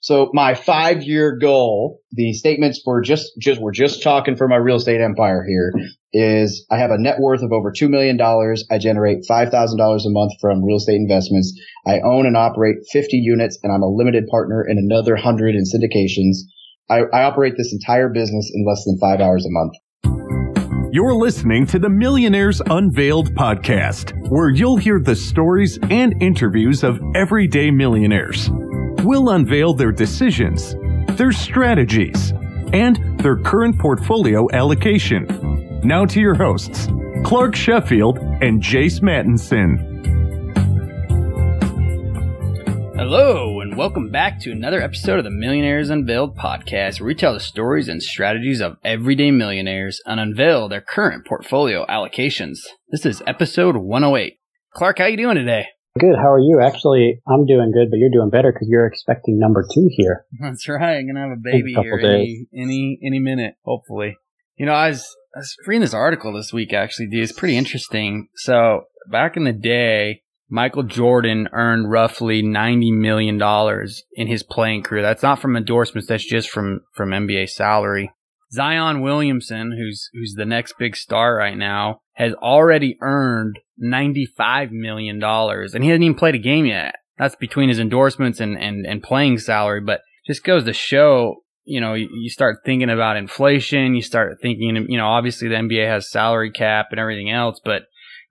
So my five year goal, the statements for just, just, we're just talking for my real estate empire here is I have a net worth of over $2 million. I generate $5,000 a month from real estate investments. I own and operate 50 units and I'm a limited partner in another 100 in syndications. I, I operate this entire business in less than five hours a month. You're listening to the Millionaires Unveiled podcast, where you'll hear the stories and interviews of everyday millionaires. We'll unveil their decisions, their strategies, and their current portfolio allocation. Now to your hosts, Clark Sheffield and Jace Mattinson. Hello, and welcome back to another episode of the Millionaires Unveiled podcast, where we tell the stories and strategies of everyday millionaires and unveil their current portfolio allocations. This is episode 108. Clark, how you doing today? Good. How are you? Actually, I'm doing good, but you're doing better because you're expecting number two here. That's right. I'm gonna have a baby a here any, any any minute, hopefully. You know, I was I was reading this article this week. Actually, dude, it's pretty interesting. So back in the day, Michael Jordan earned roughly ninety million dollars in his playing career. That's not from endorsements. That's just from from NBA salary. Zion Williamson, who's who's the next big star right now, has already earned $95 million and he hasn't even played a game yet. That's between his endorsements and, and, and playing salary, but just goes to show, you know, you, you start thinking about inflation, you start thinking, you know, obviously the NBA has salary cap and everything else, but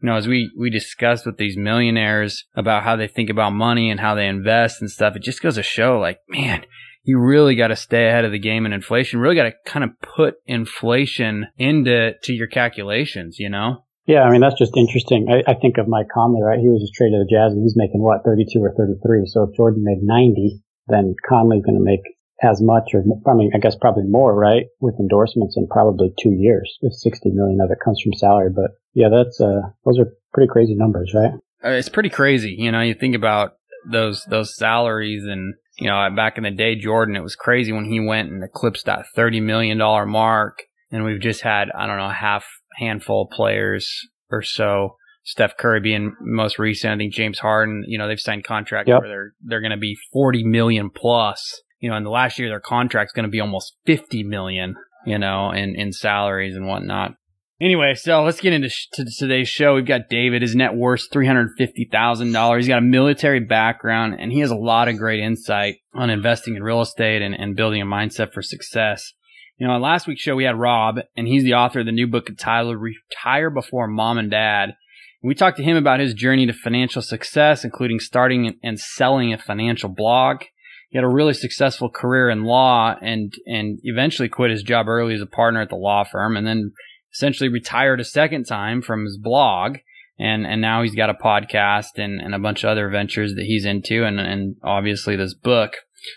you know, as we, we discussed with these millionaires about how they think about money and how they invest and stuff, it just goes to show like, man, you really got to stay ahead of the game in inflation. Really got to kind of put inflation into to your calculations, you know? Yeah, I mean that's just interesting. I, I think of Mike Conley, right? He was just traded to the Jazz, and he's making what 32 or 33. So if Jordan made 90, then Conley's going to make as much, or I mean, I guess probably more, right? With endorsements in probably two years, if 60 million of it comes from salary. But yeah, that's uh, those are pretty crazy numbers, right? Uh, It's pretty crazy, you know. You think about those those salaries, and you know, back in the day, Jordan, it was crazy when he went and eclipsed that 30 million dollar mark, and we've just had I don't know half handful of players or so. Steph Curry being most recent. I think James Harden, you know, they've signed contracts Yep. where they're they're going to be 40 million plus. You know, in the last year their contract's going to be almost 50 million. You know, in in salaries and whatnot. Anyway, so let's get into sh- to today's show. We've got David. His net worth three hundred fifty thousand dollars. He's got a military background, and he has a lot of great insight on investing in real estate and, and building a mindset for success. You know, on last week's show we had Rob, and he's the author of the new book entitled "Retire Before Mom and Dad." We talked to him about his journey to financial success, including starting and selling a financial blog. He had a really successful career in law, and and eventually quit his job early as a partner at the law firm, and then essentially retired a second time from his blog and and now he's got a podcast and, and a bunch of other ventures that he's into and and obviously this book.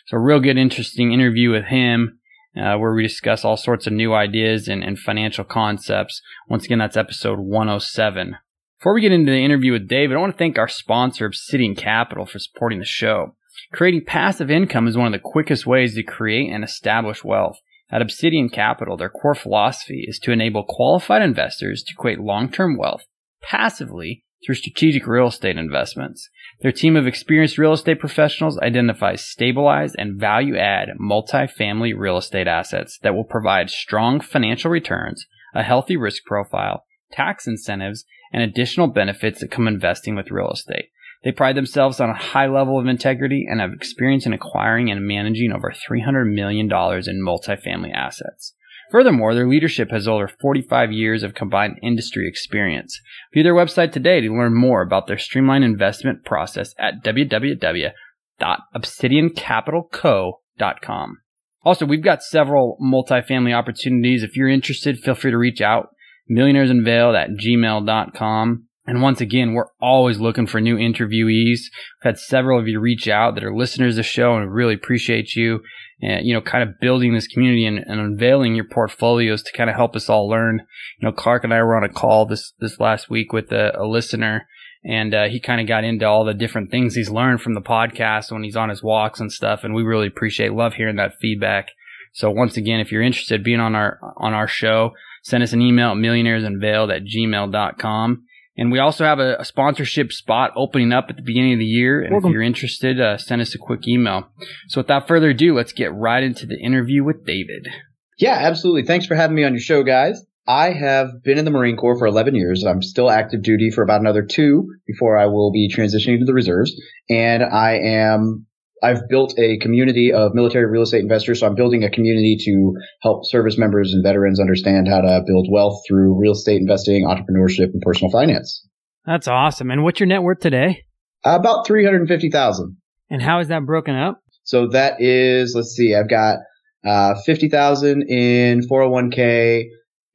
So a real good interesting interview with him uh, where we discuss all sorts of new ideas and, and financial concepts. Once again that's episode 107 before we get into the interview with david i want to thank our sponsor obsidian capital for supporting the show. Creating passive income is one of the quickest ways to create and establish wealth at Obsidian Capital, their core philosophy is to enable qualified investors to create long-term wealth passively through strategic real estate investments. Their team of experienced real estate professionals identifies stabilized and value-add multifamily real estate assets that will provide strong financial returns, a healthy risk profile, tax incentives, and additional benefits that come investing with real estate. They pride themselves on a high level of integrity and have experience in acquiring and managing over $300 million in multifamily assets. Furthermore, their leadership has over 45 years of combined industry experience. View their website today to learn more about their streamlined investment process at www.obsidiancapitalco.com. Also, we've got several multifamily opportunities. If you're interested, feel free to reach out. Millionairesunveiled at gmail.com. And once again, we're always looking for new interviewees. We've had several of you reach out that are listeners of the show and really appreciate you. And, you know, kind of building this community and, and unveiling your portfolios to kind of help us all learn. You know, Clark and I were on a call this, this last week with a, a listener and uh, he kind of got into all the different things he's learned from the podcast when he's on his walks and stuff. And we really appreciate, love hearing that feedback. So once again, if you're interested in being on our, on our show, send us an email at millionairesunveiled at gmail.com. And we also have a, a sponsorship spot opening up at the beginning of the year. And Welcome. if you're interested, uh, send us a quick email. So without further ado, let's get right into the interview with David. Yeah, absolutely. Thanks for having me on your show, guys. I have been in the Marine Corps for 11 years. I'm still active duty for about another two before I will be transitioning to the reserves. And I am, I've built a community of military real estate investors. So I'm building a community to help service members and veterans understand how to build wealth through real estate investing, entrepreneurship, and personal finance. That's awesome. And what's your net worth today? About 350,000. And how is that broken up? So that is, let's see, I've got uh, 50,000 in 401k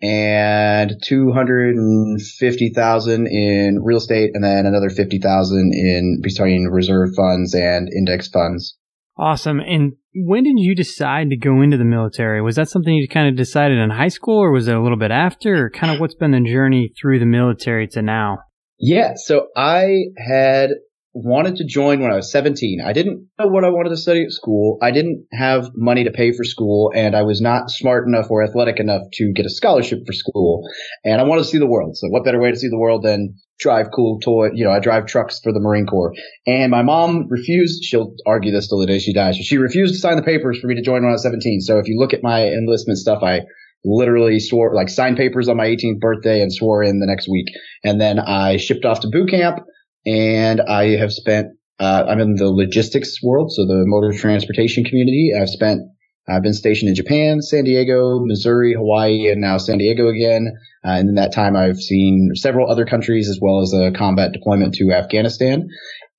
and 250,000 in real estate and then another 50,000 in between reserve funds and index funds. Awesome. And when did you decide to go into the military? Was that something you kind of decided in high school or was it a little bit after or kind of what's been the journey through the military to now? Yeah, so I had wanted to join when I was 17. I didn't know what I wanted to study at school. I didn't have money to pay for school and I was not smart enough or athletic enough to get a scholarship for school. And I wanted to see the world. So what better way to see the world than drive cool toy, you know, I drive trucks for the Marine Corps. And my mom refused, she'll argue this till the day she dies. She refused to sign the papers for me to join when I was 17. So if you look at my enlistment stuff, I literally swore, like signed papers on my 18th birthday and swore in the next week. And then I shipped off to boot camp and I have spent, uh, I'm in the logistics world. So the motor transportation community. I've spent, I've been stationed in Japan, San Diego, Missouri, Hawaii, and now San Diego again. Uh, and in that time, I've seen several other countries as well as a combat deployment to Afghanistan.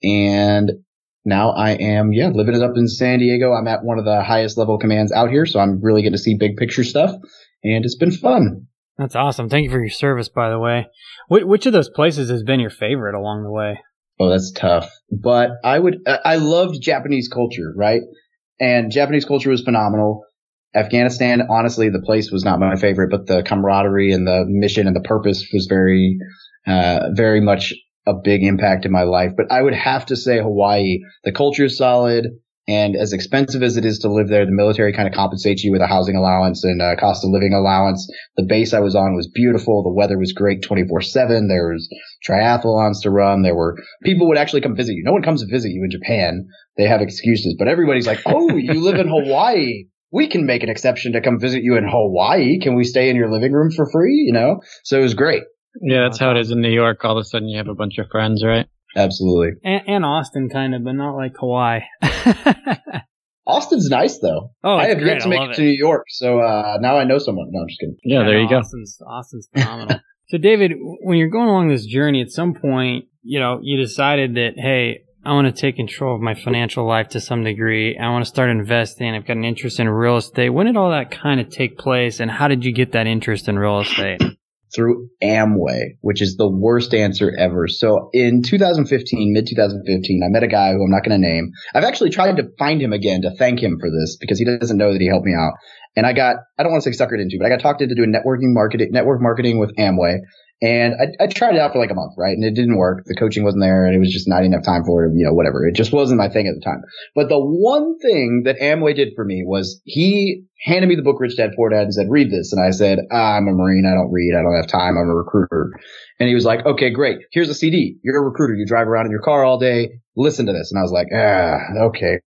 And now I am, yeah, living it up in San Diego. I'm at one of the highest level commands out here. So I'm really getting to see big picture stuff and it's been fun. That's awesome. Thank you for your service, by the way. Wh- which of those places has been your favorite along the way? Oh, that's tough. But I would, I loved Japanese culture, right? And Japanese culture was phenomenal. Afghanistan, honestly, the place was not my favorite, but the camaraderie and the mission and the purpose was very, uh, very much a big impact in my life. But I would have to say Hawaii. The culture is solid. And as expensive as it is to live there, the military kind of compensates you with a housing allowance and a cost of living allowance. The base I was on was beautiful. The weather was great 24 seven. There was triathlons to run. There were people would actually come visit you. No one comes to visit you in Japan. They have excuses, but everybody's like, Oh, you live in Hawaii. We can make an exception to come visit you in Hawaii. Can we stay in your living room for free? You know? So it was great. Yeah, that's how it is in New York. All of a sudden, you have a bunch of friends, right? Absolutely. And, and Austin, kind of, but not like Hawaii. Austin's nice though. oh, I have great. yet to make love it to New York. So, uh, now I know someone. No, I'm just kidding. Yeah, there no, you go. Austin's, Austin's phenomenal. so, David, when you're going along this journey, at some point, you know, you decided that, hey, I want to take control of my financial life to some degree. I want to start investing. I've got an interest in real estate. When did all that kind of take place, and how did you get that interest in real estate? Through Amway, which is the worst answer ever. So in 2015, mid 2015, I met a guy who I'm not going to name. I've actually tried to find him again to thank him for this because he doesn't know that he helped me out. And I got, I don't want to say suckered into, but I got talked into doing networking marketing, network marketing with Amway. And I, I tried it out for like a month, right? And it didn't work. The coaching wasn't there and it was just not enough time for it, you know, whatever. It just wasn't my thing at the time. But the one thing that Amway did for me was he handed me the book Rich Dad Poor Dad and said, read this. And I said, I'm a Marine. I don't read. I don't have time. I'm a recruiter. And he was like, okay, great. Here's a CD. You're a recruiter. You drive around in your car all day. Listen to this. And I was like, ah, okay,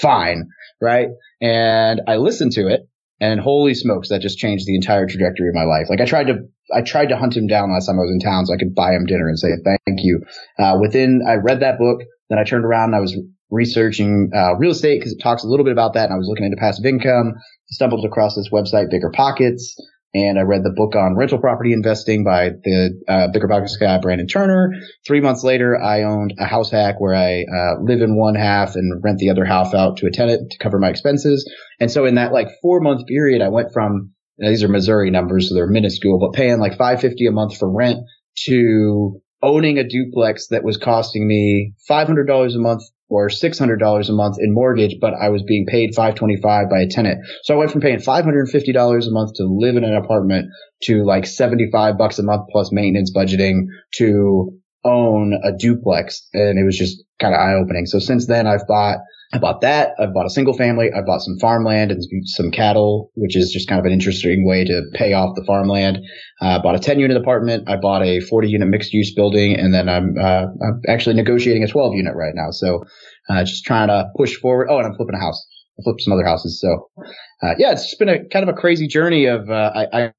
fine. Right. And I listened to it and holy smokes, that just changed the entire trajectory of my life. Like I tried to, I tried to hunt him down last time I was in town so I could buy him dinner and say thank you. Uh, within, I read that book. Then I turned around and I was researching uh, real estate because it talks a little bit about that. And I was looking into passive income. Stumbled across this website, Bigger Pockets, and I read the book on rental property investing by the uh, Bigger Pockets guy Brandon Turner. Three months later, I owned a house hack where I uh, live in one half and rent the other half out to a tenant to cover my expenses. And so in that like four month period, I went from these are Missouri numbers, so they're minuscule, but paying like five fifty a month for rent to owning a duplex that was costing me five hundred dollars a month or six hundred dollars a month in mortgage, but I was being paid five twenty five by a tenant. So I went from paying five hundred and fifty dollars a month to live in an apartment to like seventy five bucks a month plus maintenance budgeting to own a duplex, and it was just kind of eye opening. So since then, I've bought I bought that. I bought a single family. I bought some farmland and some cattle, which is just kind of an interesting way to pay off the farmland. I uh, bought a 10 unit apartment. I bought a 40 unit mixed use building. And then I'm, uh, I'm actually negotiating a 12 unit right now. So, uh, just trying to push forward. Oh, and I'm flipping a house. I flipped some other houses. So, uh, yeah, it's just been a kind of a crazy journey of, uh, I, I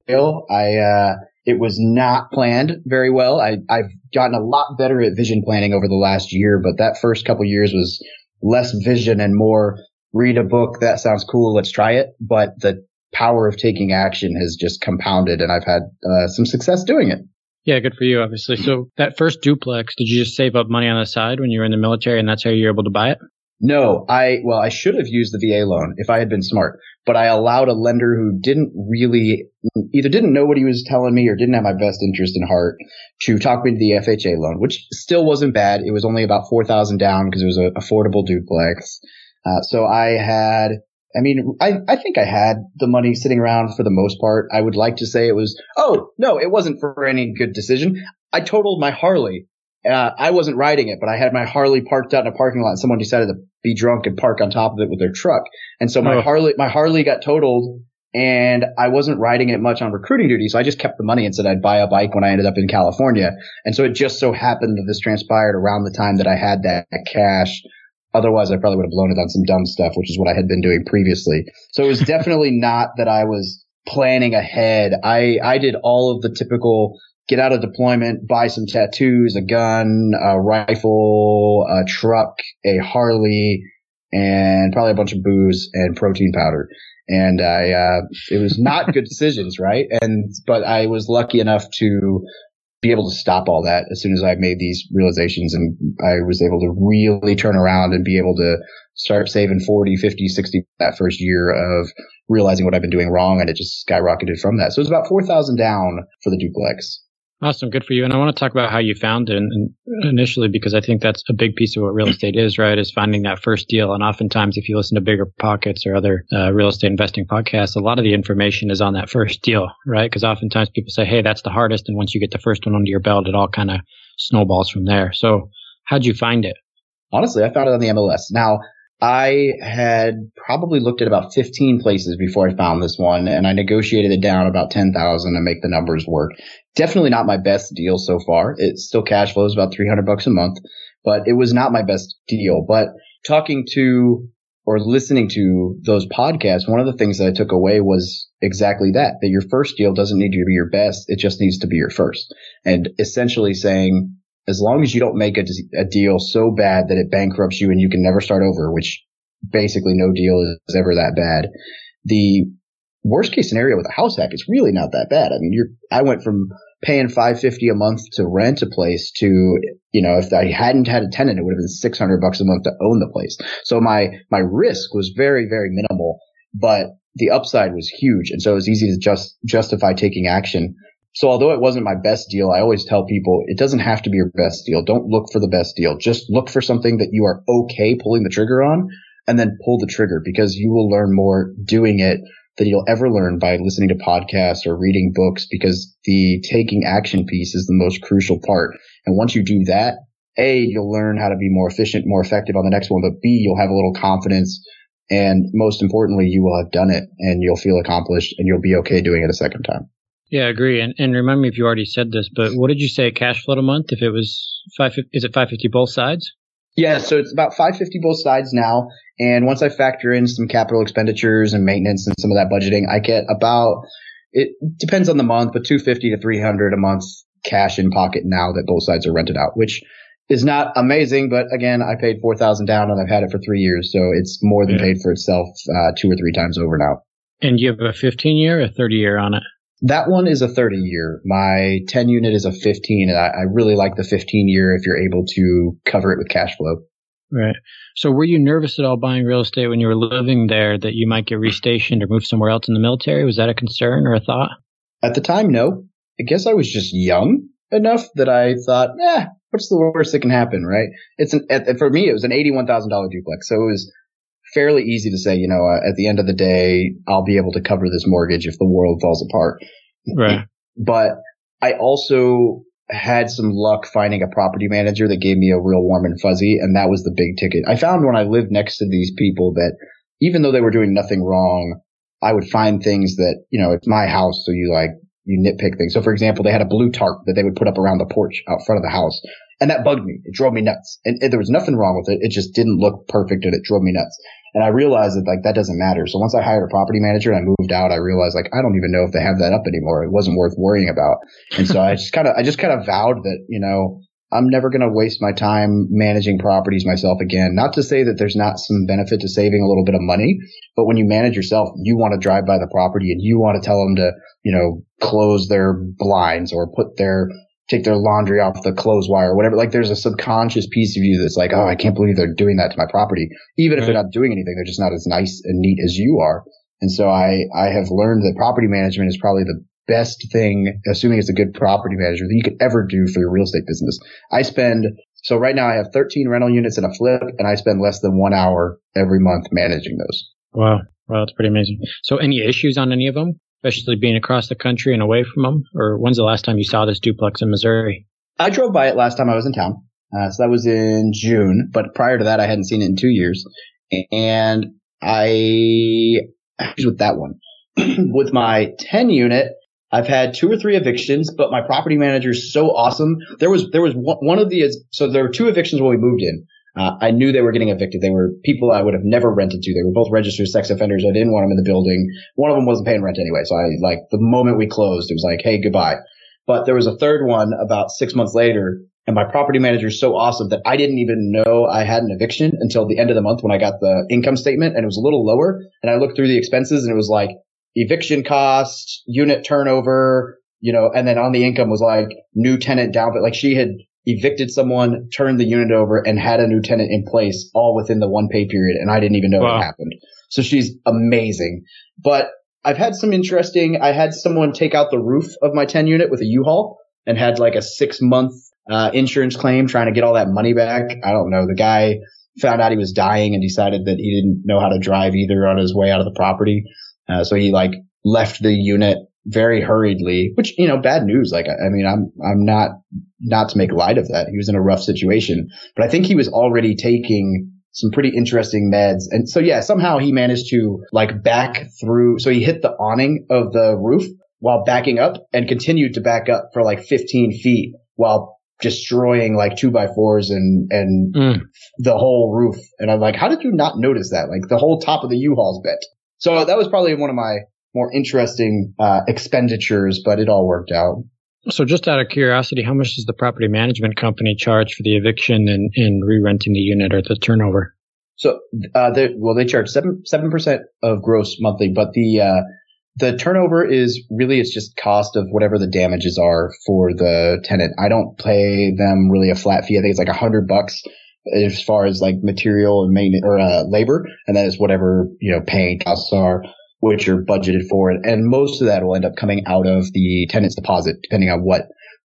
I, uh, it was not planned very well. I, I've gotten a lot better at vision planning over the last year, but that first couple years was less vision and more read a book. That sounds cool. Let's try it. But the power of taking action has just compounded and I've had uh, some success doing it. Yeah, good for you, obviously. So that first duplex, did you just save up money on the side when you were in the military and that's how you were able to buy it? No, I, well, I should have used the VA loan if I had been smart, but I allowed a lender who didn't really, either didn't know what he was telling me or didn't have my best interest in heart to talk me to the FHA loan, which still wasn't bad. It was only about 4,000 down because it was an affordable duplex. Uh, so I had, I mean, I, I think I had the money sitting around for the most part. I would like to say it was, oh, no, it wasn't for any good decision. I totaled my Harley uh, I wasn't riding it, but I had my Harley parked out in a parking lot. And someone decided to be drunk and park on top of it with their truck. And so my oh. Harley, my Harley got totaled and I wasn't riding it much on recruiting duty. So I just kept the money and said I'd buy a bike when I ended up in California. And so it just so happened that this transpired around the time that I had that cash. Otherwise, I probably would have blown it on some dumb stuff, which is what I had been doing previously. So it was definitely not that I was planning ahead. I, I did all of the typical get out of deployment, buy some tattoos, a gun, a rifle, a truck, a Harley, and probably a bunch of booze and protein powder. And I, uh, it was not good decisions, right? And, but I was lucky enough to be able to stop all that as soon as I made these realizations and I was able to really turn around and be able to start saving 40, 50, 60 that first year of realizing what I've been doing wrong. And it just skyrocketed from that. So it was about 4,000 down for the duplex. Awesome, good for you. And I want to talk about how you found it initially because I think that's a big piece of what real estate is, right? Is finding that first deal. And oftentimes, if you listen to Bigger Pockets or other uh, real estate investing podcasts, a lot of the information is on that first deal, right? Because oftentimes people say, "Hey, that's the hardest," and once you get the first one under your belt, it all kind of snowballs from there. So, how'd you find it? Honestly, I found it on the MLS. Now, I had probably looked at about 15 places before I found this one and I negotiated it down about 10,000 to make the numbers work. Definitely not my best deal so far. It still cash flows about 300 bucks a month, but it was not my best deal. But talking to or listening to those podcasts, one of the things that I took away was exactly that, that your first deal doesn't need to be your best. It just needs to be your first. And essentially saying, as long as you don't make a, a deal so bad that it bankrupts you and you can never start over, which basically no deal is ever that bad. The worst case scenario with a house hack is really not that bad. I mean, you're, I went from paying 550 a month to rent a place to, you know, if I hadn't had a tenant, it would have been 600 bucks a month to own the place. So my, my risk was very, very minimal, but the upside was huge. And so it was easy to just justify taking action. So although it wasn't my best deal, I always tell people it doesn't have to be your best deal. Don't look for the best deal. Just look for something that you are okay pulling the trigger on and then pull the trigger because you will learn more doing it than you'll ever learn by listening to podcasts or reading books because the taking action piece is the most crucial part. And once you do that, A, you'll learn how to be more efficient, more effective on the next one, but B, you'll have a little confidence. And most importantly, you will have done it and you'll feel accomplished and you'll be okay doing it a second time. Yeah, I agree. And, and remind me if you already said this, but what did you say cash flow a month? If it was five, is it five fifty both sides? Yeah, so it's about five fifty both sides now. And once I factor in some capital expenditures and maintenance and some of that budgeting, I get about it depends on the month, but two fifty to three hundred a month cash in pocket now that both sides are rented out, which is not amazing, but again, I paid four thousand down and I've had it for three years, so it's more than yeah. paid for itself uh, two or three times over now. And you have a fifteen year or thirty year on it? That one is a 30 year. My 10 unit is a 15, and I, I really like the 15 year if you're able to cover it with cash flow. Right. So were you nervous at all buying real estate when you were living there that you might get restationed or move somewhere else in the military? Was that a concern or a thought? At the time, no. I guess I was just young enough that I thought, eh, what's the worst that can happen, right? It's an, for me, it was an $81,000 duplex. So it was fairly easy to say, you know, uh, at the end of the day, I'll be able to cover this mortgage if the world falls apart. Right. But I also had some luck finding a property manager that gave me a real warm and fuzzy, and that was the big ticket. I found when I lived next to these people that even though they were doing nothing wrong, I would find things that, you know, it's my house, so you like, you nitpick things. So for example, they had a blue tarp that they would put up around the porch out front of the house. And that bugged me. It drove me nuts. And, and there was nothing wrong with it. It just didn't look perfect and it drove me nuts. And I realized that like that doesn't matter. So once I hired a property manager and I moved out, I realized like I don't even know if they have that up anymore. It wasn't worth worrying about. And so I just kind of I just kind of vowed that, you know, I'm never going to waste my time managing properties myself again. Not to say that there's not some benefit to saving a little bit of money, but when you manage yourself, you want to drive by the property and you want to tell them to, you know, close their blinds or put their take their laundry off the clothes wire or whatever. Like there's a subconscious piece of you that's like, oh, I can't believe they're doing that to my property. Even right. if they're not doing anything, they're just not as nice and neat as you are. And so I, I have learned that property management is probably the best thing, assuming it's a good property manager that you could ever do for your real estate business. I spend, so right now I have 13 rental units in a flip and I spend less than one hour every month managing those. Wow. Wow. That's pretty amazing. So any issues on any of them? Especially being across the country and away from them? Or when's the last time you saw this duplex in Missouri? I drove by it last time I was in town. Uh, so that was in June, but prior to that, I hadn't seen it in two years. And I, with that one, with my 10 unit, I've had two or three evictions, but my property manager is so awesome. There was, there was one of the, so there were two evictions when we moved in. Uh, I knew they were getting evicted. They were people I would have never rented to. They were both registered sex offenders. I didn't want them in the building. One of them wasn't paying rent anyway. So I like the moment we closed, it was like, Hey, goodbye. But there was a third one about six months later and my property manager is so awesome that I didn't even know I had an eviction until the end of the month when I got the income statement and it was a little lower. And I looked through the expenses and it was like eviction costs, unit turnover, you know, and then on the income was like new tenant down, but like she had evicted someone, turned the unit over, and had a new tenant in place all within the one pay period. And I didn't even know wow. it happened. So she's amazing. But I've had some interesting, I had someone take out the roof of my 10 unit with a U-Haul and had like a six month uh, insurance claim trying to get all that money back. I don't know. The guy found out he was dying and decided that he didn't know how to drive either on his way out of the property. Uh, so he like left the unit very hurriedly, which, you know, bad news. Like, I, I mean, I'm, I'm not, not to make light of that. He was in a rough situation, but I think he was already taking some pretty interesting meds. And so, yeah, somehow he managed to like back through. So he hit the awning of the roof while backing up and continued to back up for like 15 feet while destroying like two by fours and, and mm. the whole roof. And I'm like, how did you not notice that? Like the whole top of the U-Haul's bent. So that was probably one of my more interesting uh, expenditures, but it all worked out. So, just out of curiosity, how much does the property management company charge for the eviction and, and re-renting the unit or the turnover? So, uh, well, they charge seven seven percent of gross monthly, but the uh, the turnover is really it's just cost of whatever the damages are for the tenant. I don't pay them really a flat fee. I think it's like a hundred bucks as far as like material and maintenance or uh, labor, and then it's whatever you know paying costs are which are budgeted for, it. and most of that will end up coming out of the tenant's deposit, depending on what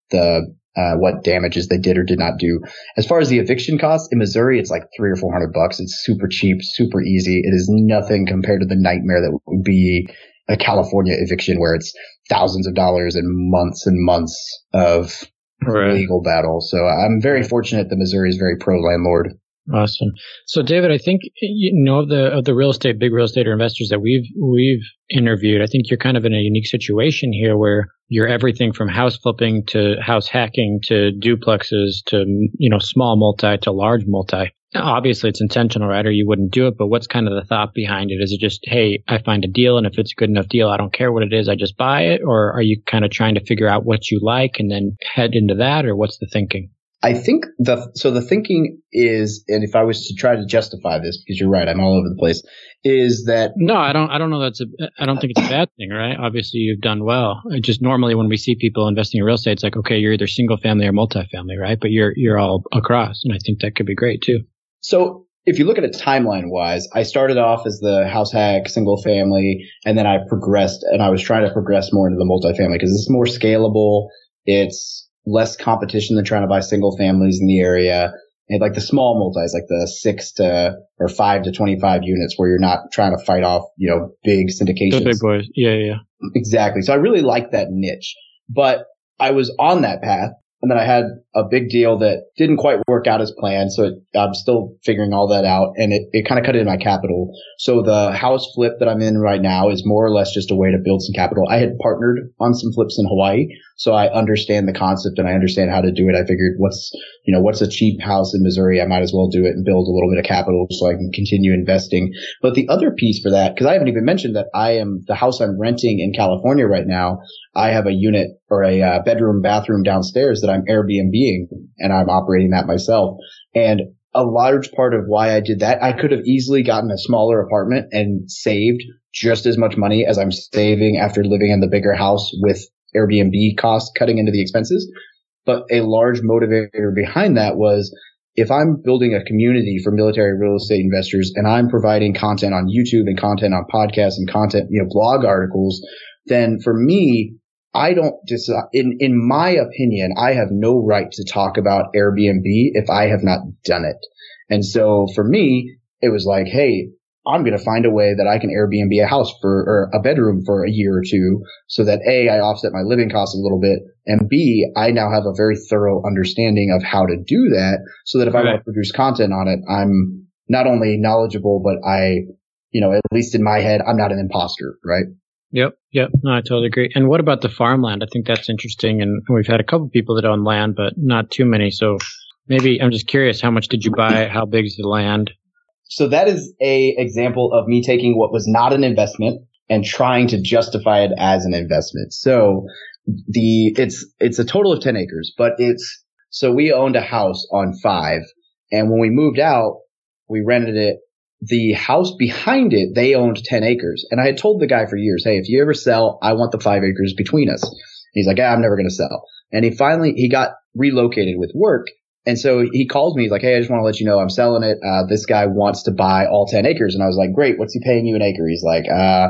the uh, what damages they did or did not do. As far as the eviction costs in Missouri, it's like three or four hundred bucks. It's super cheap, super easy. It is nothing compared to the nightmare that would be a California eviction, where it's thousands of dollars and months and months of right. legal battle. So I'm very fortunate that Missouri is very pro landlord. Awesome. So, David, I think you know of the of the real estate, big real estate investors that we've we've interviewed. I think you're kind of in a unique situation here, where you're everything from house flipping to house hacking to duplexes to you know small multi to large multi. Obviously, it's intentional, right? Or you wouldn't do it. But what's kind of the thought behind it? Is it just, hey, I find a deal, and if it's a good enough deal, I don't care what it is, I just buy it? Or are you kind of trying to figure out what you like and then head into that, or what's the thinking? I think the so the thinking is, and if I was to try to justify this, because you're right, I'm all over the place, is that no, I don't, I don't know that's a, I don't think it's a bad thing, right? Obviously, you've done well. I just normally when we see people investing in real estate, it's like, okay, you're either single family or multifamily, right? But you're you're all across, and I think that could be great too. So if you look at it timeline wise, I started off as the house hack single family, and then I progressed, and I was trying to progress more into the multifamily because it's more scalable. It's less competition than trying to buy single families in the area. And like the small multis, like the six to or five to 25 units where you're not trying to fight off, you know, big syndications. The big boys. Yeah, yeah. Exactly. So I really like that niche, but I was on that path And then I had a big deal that didn't quite work out as planned. So it, I'm still figuring all that out and it, it kind of cut into my capital. So the house flip that I'm in right now is more or less just a way to build some capital. I had partnered on some flips in Hawaii. So I understand the concept and I understand how to do it. I figured what's, you know, what's a cheap house in Missouri? I might as well do it and build a little bit of capital so I can continue investing. But the other piece for that, because I haven't even mentioned that I am the house I'm renting in California right now. I have a unit or a uh, bedroom bathroom downstairs that I'm Airbnbing and I'm operating that myself. And a large part of why I did that, I could have easily gotten a smaller apartment and saved just as much money as I'm saving after living in the bigger house with Airbnb costs cutting into the expenses. But a large motivator behind that was if I'm building a community for military real estate investors and I'm providing content on YouTube and content on podcasts and content, you know, blog articles, then for me, I don't just in in my opinion, I have no right to talk about Airbnb if I have not done it. And so for me, it was like, hey, I'm going to find a way that I can Airbnb a house for or a bedroom for a year or two so that A, I offset my living costs a little bit and B, I now have a very thorough understanding of how to do that so that if I want to produce content on it, I'm not only knowledgeable, but I, you know, at least in my head, I'm not an imposter, right? Yep, yep. No, I totally agree. And what about the farmland? I think that's interesting. And we've had a couple people that own land, but not too many. So maybe I'm just curious, how much did you buy? How big is the land? So that is a example of me taking what was not an investment and trying to justify it as an investment. So the it's it's a total of 10 acres, but it's so we owned a house on 5 and when we moved out, we rented it the house behind it, they owned 10 acres. And I had told the guy for years, Hey, if you ever sell, I want the five acres between us. He's like, yeah, I'm never going to sell. And he finally, he got relocated with work. And so he calls me. He's like, Hey, I just want to let you know I'm selling it. Uh, this guy wants to buy all 10 acres. And I was like, great. What's he paying you an acre? He's like, uh,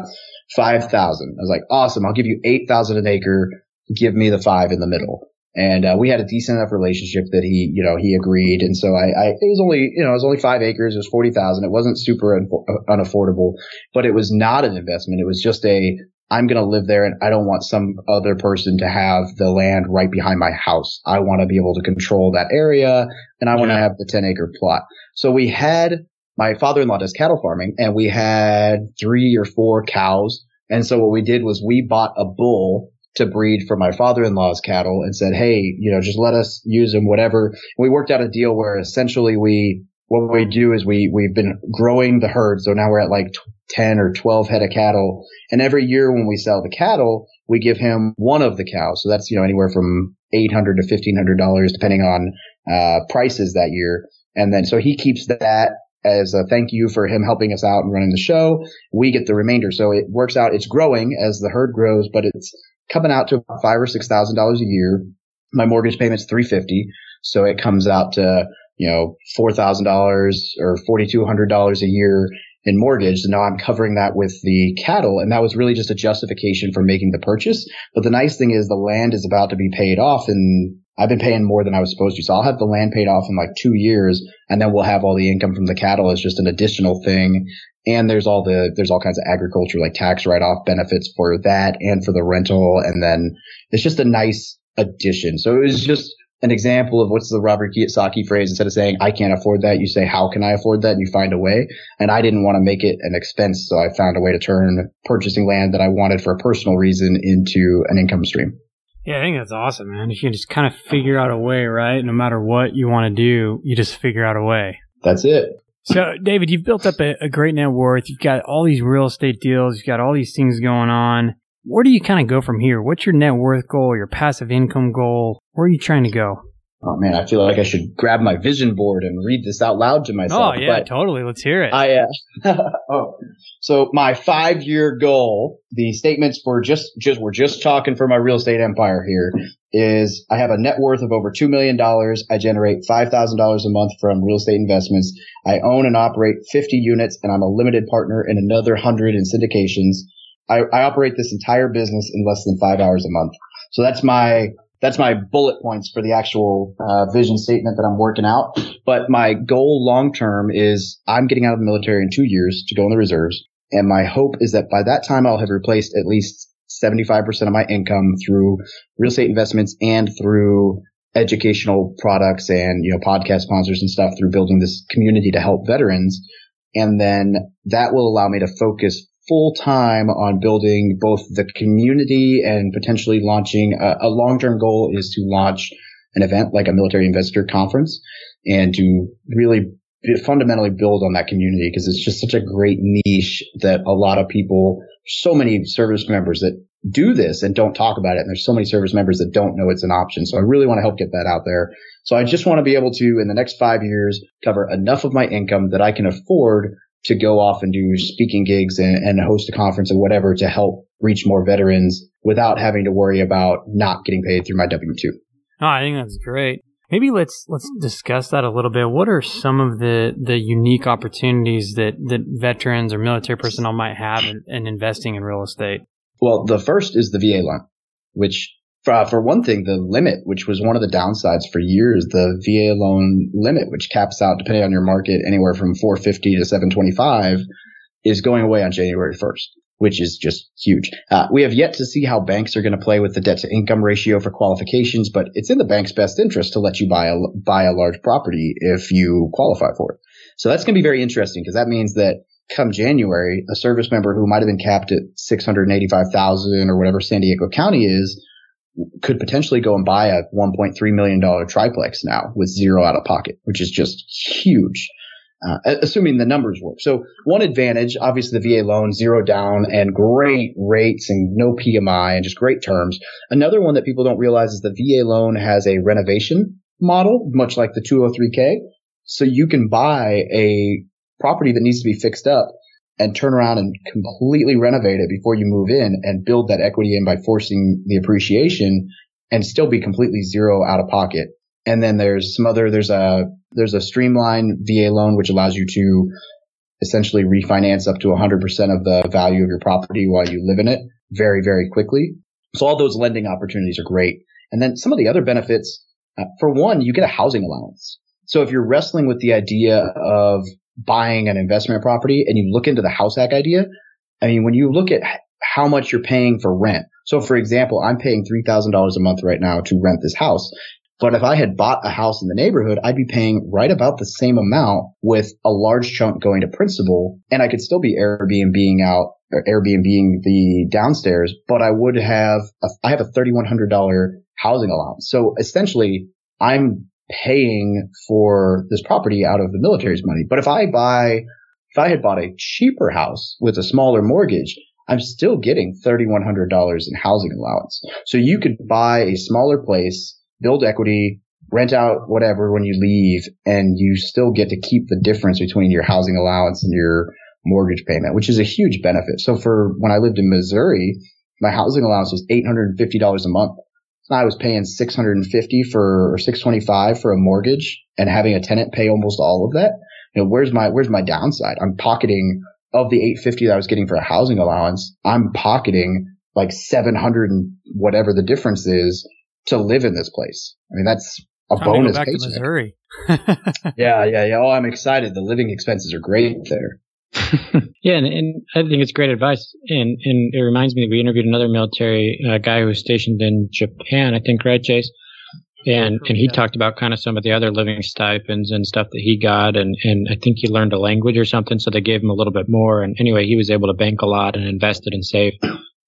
5,000. I was like, awesome. I'll give you 8,000 an acre. Give me the five in the middle. And uh, we had a decent enough relationship that he, you know, he agreed. And so I, I it was only, you know, it was only five acres. It was forty thousand. It wasn't super un- unaffordable, but it was not an investment. It was just a, I'm going to live there, and I don't want some other person to have the land right behind my house. I want to be able to control that area, and I want to have the ten acre plot. So we had my father-in-law does cattle farming, and we had three or four cows. And so what we did was we bought a bull to breed for my father-in-law's cattle and said, Hey, you know, just let us use them, whatever. And we worked out a deal where essentially we, what we do is we, we've been growing the herd. So now we're at like 10 or 12 head of cattle. And every year when we sell the cattle, we give him one of the cows. So that's, you know, anywhere from 800 to $1,500 depending on, uh, prices that year. And then so he keeps that as a thank you for him helping us out and running the show. We get the remainder. So it works out. It's growing as the herd grows, but it's, coming out to about five or six thousand dollars a year. My mortgage payment's three fifty, so it comes out to you know four thousand dollars or forty two hundred dollars a year in mortgage. And now I'm covering that with the cattle, and that was really just a justification for making the purchase. But the nice thing is the land is about to be paid off, and I've been paying more than I was supposed to. So I'll have the land paid off in like two years, and then we'll have all the income from the cattle as just an additional thing. And there's all the, there's all kinds of agriculture like tax write off benefits for that and for the rental. And then it's just a nice addition. So it was just an example of what's the Robert Kiyosaki phrase. Instead of saying, I can't afford that, you say, how can I afford that? And you find a way. And I didn't want to make it an expense. So I found a way to turn purchasing land that I wanted for a personal reason into an income stream. Yeah, I think that's awesome, man. You just kind of figure out a way, right? No matter what you want to do, you just figure out a way. That's it. So, David, you've built up a, a, great net worth. You've got all these real estate deals. You've got all these things going on. Where do you kind of go from here? What's your net worth goal, your passive income goal? Where are you trying to go? Oh man, I feel like I should grab my vision board and read this out loud to myself. Oh yeah, totally. Let's hear it. I uh, oh, so my five year goal. The statements for just just we're just talking for my real estate empire here is I have a net worth of over $2 million. I generate $5,000 a month from real estate investments. I own and operate 50 units and I'm a limited partner in another 100 in syndications. I, I operate this entire business in less than five hours a month. So that's my, that's my bullet points for the actual uh, vision statement that I'm working out. But my goal long term is I'm getting out of the military in two years to go in the reserves. And my hope is that by that time I'll have replaced at least 75% of my income through real estate investments and through educational products and, you know, podcast sponsors and stuff through building this community to help veterans. And then that will allow me to focus full time on building both the community and potentially launching uh, a, a long term goal is to launch an event like a military investor conference and to really fundamentally build on that community because it's just such a great niche that a lot of people, so many service members that do this and don't talk about it. And there's so many service members that don't know it's an option. So I really want to help get that out there. So I just want to be able to, in the next five years, cover enough of my income that I can afford to go off and do speaking gigs and, and host a conference or whatever to help reach more veterans without having to worry about not getting paid through my W-2. Oh, I think that's great. Maybe let's let's discuss that a little bit. What are some of the, the unique opportunities that, that veterans or military personnel might have in, in investing in real estate? Well, the first is the VA loan, which for, for one thing, the limit, which was one of the downsides for years, the VA loan limit, which caps out depending on your market anywhere from 450 to 725 is going away on January 1st which is just huge. Uh, we have yet to see how banks are going to play with the debt to income ratio for qualifications, but it's in the bank's best interest to let you buy a buy a large property if you qualify for it. So that's going to be very interesting because that means that come January, a service member who might have been capped at 685,000 or whatever San Diego County is could potentially go and buy a $1.3 million triplex now with zero out of pocket, which is just huge uh, assuming the numbers work. So one advantage, obviously the VA loan, zero down and great rates and no PMI and just great terms. Another one that people don't realize is the VA loan has a renovation model, much like the 203K. So you can buy a property that needs to be fixed up and turn around and completely renovate it before you move in and build that equity in by forcing the appreciation and still be completely zero out of pocket. And then there's some other, there's a there's a streamline VA loan, which allows you to essentially refinance up to 100% of the value of your property while you live in it very, very quickly. So all those lending opportunities are great. And then some of the other benefits, uh, for one, you get a housing allowance. So if you're wrestling with the idea of buying an investment property and you look into the house hack idea, I mean, when you look at how much you're paying for rent. So for example, I'm paying $3,000 a month right now to rent this house. But if I had bought a house in the neighborhood, I'd be paying right about the same amount with a large chunk going to principal and I could still be Airbnb out or Airbnb the downstairs, but I would have, a, I have a $3,100 housing allowance. So essentially I'm paying for this property out of the military's money. But if I buy, if I had bought a cheaper house with a smaller mortgage, I'm still getting $3,100 in housing allowance. So you could buy a smaller place build equity, rent out whatever when you leave, and you still get to keep the difference between your housing allowance and your mortgage payment, which is a huge benefit. So for when I lived in Missouri, my housing allowance was $850 a month. I was paying 650 for or 625 for a mortgage and having a tenant pay almost all of that. You know, where's my where's my downside? I'm pocketing of the 850 that I was getting for a housing allowance, I'm pocketing like 700 and whatever the difference is to live in this place. I mean, that's a Time bonus. To go back to Missouri. yeah, yeah, yeah. Oh, I'm excited. The living expenses are great there. yeah, and, and, I think it's great advice. And, and it reminds me that we interviewed another military uh, guy who was stationed in Japan, I think, right, Chase? And and he yeah. talked about kind of some of the other living stipends and stuff that he got, and and I think he learned a language or something, so they gave him a little bit more. And anyway, he was able to bank a lot and invested and save.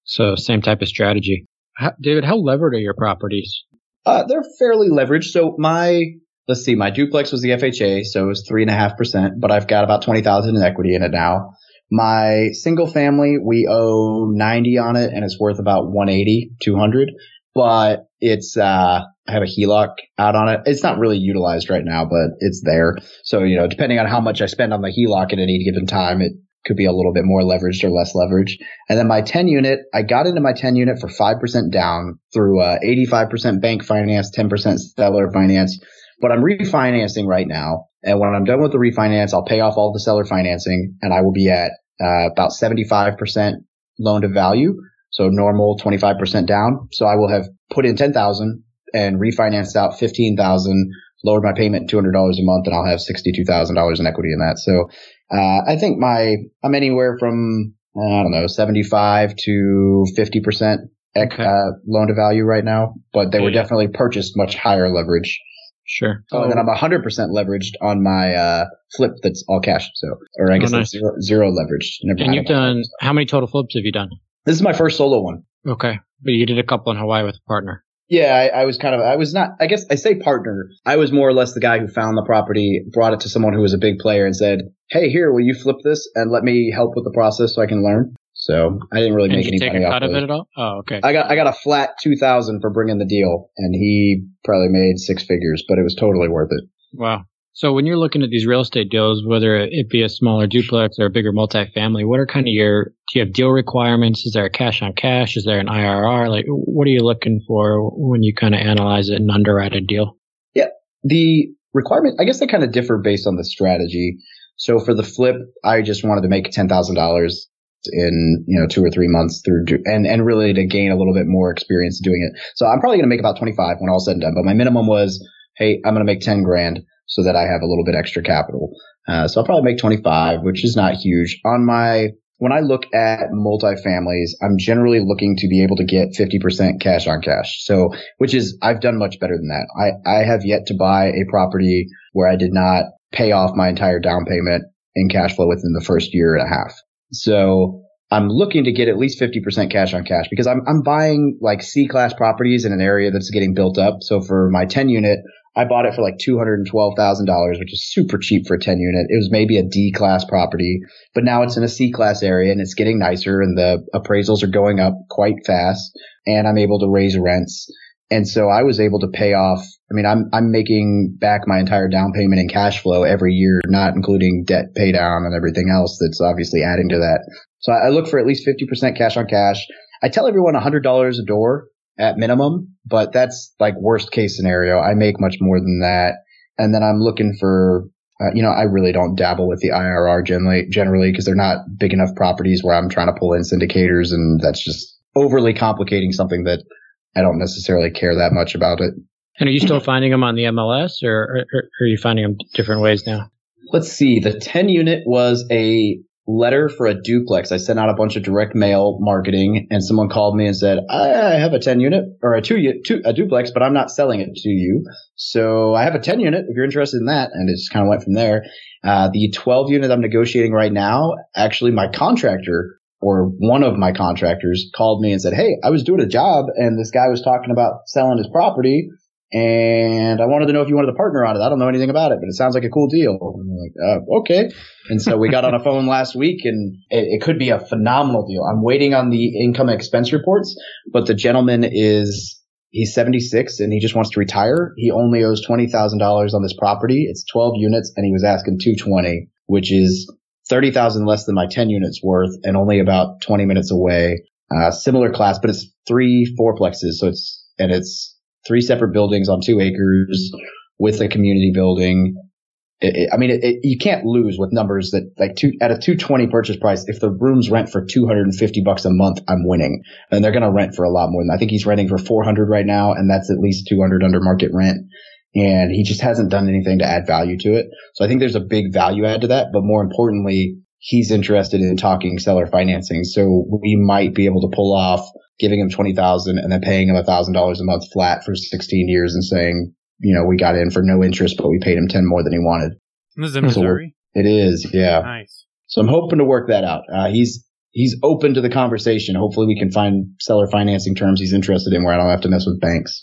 So same type of strategy. How, David, how levered are your properties? Uh, they're fairly leveraged. So my, let's see, my duplex was the FHA, so it was three and a half percent, but I've got about 20,000 in equity in it now. My single family, we owe 90 on it and it's worth about 180, 200, but it's, uh, I have a HELOC out on it. It's not really utilized right now, but it's there. So, you know, depending on how much I spend on the HELOC at any given time, it could be a little bit more leveraged or less leveraged. And then my 10 unit, I got into my 10 unit for 5% down through uh, 85% bank finance, 10% seller finance. But I'm refinancing right now. And when I'm done with the refinance, I'll pay off all the seller financing and I will be at uh, about 75% loan to value. So normal 25% down. So I will have put in 10,000 and refinanced out 15,000, lowered my payment $200 a month and I'll have $62,000 in equity in that. So uh, I think my I'm anywhere from I don't know 75 to 50 percent Okay. uh, loan to value right now, but they were definitely purchased much higher leverage. Sure. Oh, and then I'm 100% leveraged on my uh, flip that's all cash. So, or I guess Oh, that's zero, zero leveraged. Never And you've done how many total flips have you done? This is my first solo one. Okay, but you did a couple in Hawaii with a partner. Yeah, I, I was kind of, I was not, I guess I say partner. I was more or less the guy who found the property, brought it to someone who was a big player and said, Hey, here, will you flip this and let me help with the process so I can learn? So I didn't really make did any take money a off cut of it. at all? Oh, okay. I got, I got a flat 2000 for bringing the deal and he probably made six figures, but it was totally worth it. Wow. So when you're looking at these real estate deals, whether it be a smaller duplex or a bigger multifamily, what are kind of your, do you have deal requirements? Is there a cash on cash? Is there an IRR? Like, what are you looking for when you kind of analyze it and underwrite a deal? Yeah, the requirement, I guess they kind of differ based on the strategy. So for the flip, I just wanted to make $10,000 in, you know, two or three months through, and, and really to gain a little bit more experience doing it. So I'm probably going to make about 25 when all said and done, but my minimum was, Hey, I'm going to make 10 grand so that I have a little bit extra capital. Uh, so I'll probably make 25, which is not huge on my, when I look at multifamilies, I'm generally looking to be able to get 50% cash on cash. So, which is, I've done much better than that. I, I have yet to buy a property where I did not pay off my entire down payment in cash flow within the first year and a half. So I'm looking to get at least 50% cash on cash because I'm, I'm buying like C class properties in an area that's getting built up. So for my 10 unit, I bought it for like $212,000, which is super cheap for a 10 unit. It was maybe a D class property, but now it's in a C class area and it's getting nicer and the appraisals are going up quite fast and I'm able to raise rents. And so I was able to pay off. I mean, I'm, I'm making back my entire down payment in cash flow every year, not including debt pay down and everything else that's obviously adding to that. So I look for at least 50% cash on cash. I tell everyone $100 a door at minimum, but that's like worst case scenario. I make much more than that. And then I'm looking for, uh, you know, I really don't dabble with the IRR generally, generally because they're not big enough properties where I'm trying to pull in syndicators and that's just overly complicating something that I don't necessarily care that much about it. And are you still finding them on the MLS or, or, or are you finding them different ways now? Let's see. The 10 unit was a letter for a duplex. I sent out a bunch of direct mail marketing and someone called me and said, I have a 10 unit or a two, u- two a duplex, but I'm not selling it to you. So I have a 10 unit if you're interested in that. And it just kind of went from there. Uh, the 12 unit I'm negotiating right now, actually my contractor or one of my contractors called me and said, Hey, I was doing a job and this guy was talking about selling his property and I wanted to know if you wanted to partner on it. I don't know anything about it, but it sounds like a cool deal. And I'm like, uh, okay. And so we got on a phone last week and it, it could be a phenomenal deal. I'm waiting on the income and expense reports, but the gentleman is, he's 76 and he just wants to retire. He only owes $20,000 on this property. It's 12 units and he was asking 220, which is 30,000 less than my 10 units worth and only about 20 minutes away. Uh, similar class, but it's three fourplexes. So it's, and it's three separate buildings on two acres with a community building. It, it, I mean, it, you can't lose with numbers that like two at a 220 purchase price. If the rooms rent for 250 bucks a month, I'm winning and they're going to rent for a lot more than I think he's renting for 400 right now. And that's at least 200 under market rent. And he just hasn't done anything to add value to it. So I think there's a big value add to that. But more importantly, he's interested in talking seller financing. So we might be able to pull off giving him 20,000 and then paying him $1,000 a month flat for 16 years and saying, you know, we got in for no interest, but we paid him 10 more than he wanted. This is in So- Missouri. It is. Yeah. Nice. So I'm hoping to work that out. Uh, he's, he's open to the conversation. Hopefully we can find seller financing terms he's interested in where I don't have to mess with banks.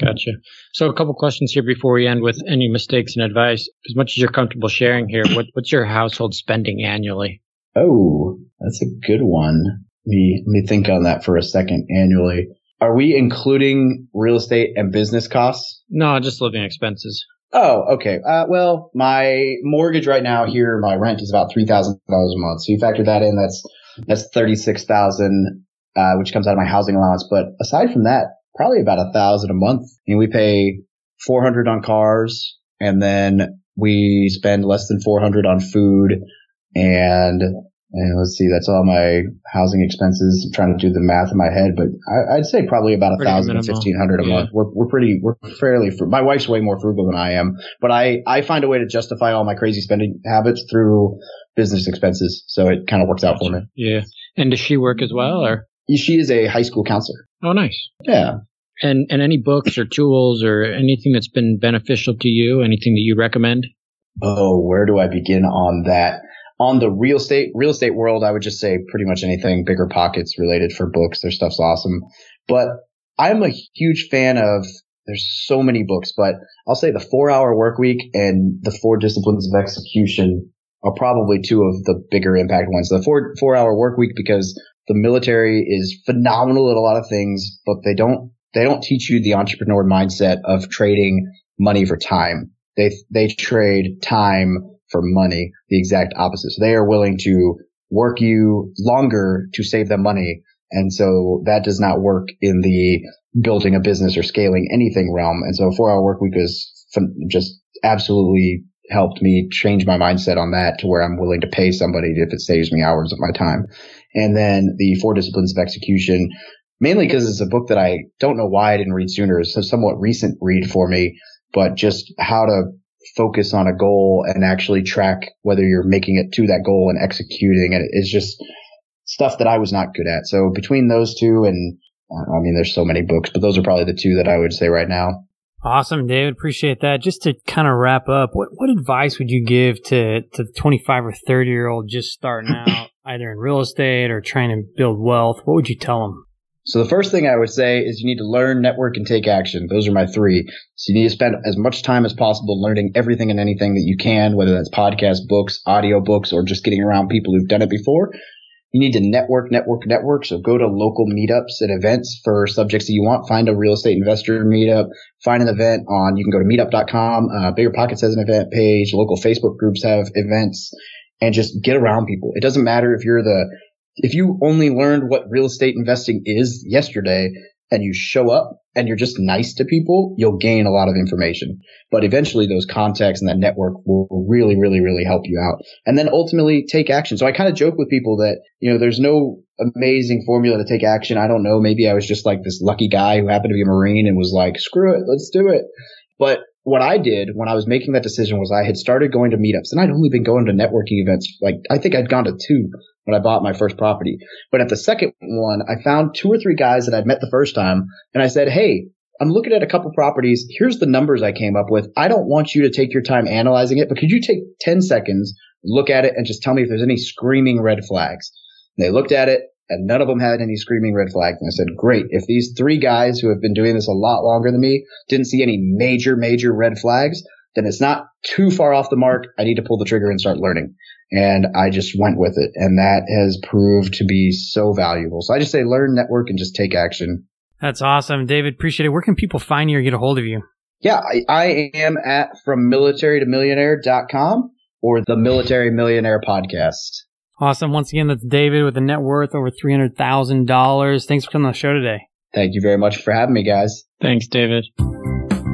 Gotcha. So a couple questions here before we end with any mistakes and advice. As much as you're comfortable sharing here, what, what's your household spending annually? Oh, that's a good one. Let me, let me think on that for a second annually. Are we including real estate and business costs? No, just living expenses. Oh, okay. Uh, well, my mortgage right now here, my rent is about three thousand dollars a month. So you factor that in, that's that's thirty six thousand, uh, which comes out of my housing allowance. But aside from that, probably about a thousand a month. And we pay four hundred on cars, and then we spend less than four hundred on food, and and let's see, that's all my housing expenses. I'm trying to do the math in my head, but I, I'd say probably about a thousand to fifteen hundred a Yeah. month. We're we're pretty we're fairly. Fru- my wife's way more frugal than I am, but I I find a way to justify all my crazy spending habits through business expenses, so it kind of works out for me. Yeah. And does she work as well or? She is a high school counselor. Oh, nice. Yeah. And and any books or tools or anything that's been beneficial to you? Anything that you recommend? Oh, where do I begin on that? On the real estate real estate world, I would just say pretty much anything bigger pockets related for books. Their stuff's awesome. But I'm a huge fan of there's so many books, but I'll say the four hour work week and the four disciplines of execution are probably two of the bigger impact ones. The four four hour work week because the military is phenomenal at a lot of things, but they don't they don't teach you the entrepreneur mindset of trading money for time. They they trade time for money, the exact opposite. So they are willing to work you longer to save them money. And so that does not work in the building a business or scaling anything realm. And so four hour work week is just absolutely helped me change my mindset on that to where I'm willing to pay somebody if it saves me hours of my time. And then the four disciplines of execution, mainly because it's a book that I don't know why I didn't read sooner. It's a somewhat recent read for me, but just how to focus on a goal and actually track whether you're making it to that goal and executing it is just stuff that I was not good at. So between those two and uh, I mean, there's so many books, but those are probably the two that I would say right now. Awesome, David. Appreciate that. Just to kind of wrap up, what, what advice would you give to, to 25 or 30 year old just starting out, either in real estate or trying to build wealth? What would you tell them? So the first thing I would say is you need to learn, network, and take action. Those are my three. So you need to spend as much time as possible learning everything and anything that you can, whether that's podcasts, books, audio books, or just getting around people who've done it before. You need to network, network, network. So go to local meetups and events for subjects that you want. Find a real estate investor meetup. Find an event on, you can go to meetup.com. Uh, Bigger Pockets has an event page. Local Facebook groups have events and just get around people. It doesn't matter if you're the, if you only learned what real estate investing is yesterday, and you show up and you're just nice to people, you'll gain a lot of information. But eventually those contacts and that network will really, really, really help you out. And then ultimately take action. So I kind of joke with people that, you know, there's no amazing formula to take action. I don't know. Maybe I was just like this lucky guy who happened to be a Marine and was like, screw it, let's do it. But what I did when I was making that decision was I had started going to meetups and I'd only been going to networking events. Like I think I'd gone to two when I bought my first property. But at the second one, I found two or three guys that I'd met the first time and I said, Hey, I'm looking at a couple properties. Here's the numbers I came up with. I don't want you to take your time analyzing it, but could you take 10 seconds, look at it and just tell me if there's any screaming red flags? And they looked at it and none of them had any screaming red flags. And I said, great. If these three guys who have been doing this a lot longer than me didn't see any major, major red flags, then it's not too far off the mark. I need to pull the trigger and start learning. And I just went with it. And that has proved to be so valuable. So I just say learn, network, and just take action. That's awesome. David, appreciate it. Where can people find you or get a hold of you? Yeah, I, I am at from military to millionaire.com or the military millionaire podcast. Awesome. Once again, that's David with a net worth over $300,000. Thanks for coming on the show today. Thank you very much for having me, guys. Thanks, David.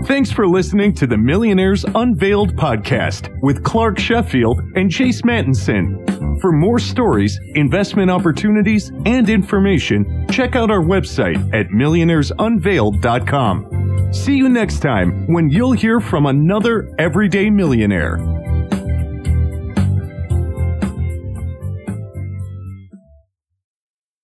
Thanks for listening to the Millionaires Unveiled podcast with Clark Sheffield and Chase Mattinson. For more stories, investment opportunities, and information, check out our website at millionairesunveiled.com. See you next time when you'll hear from another everyday millionaire.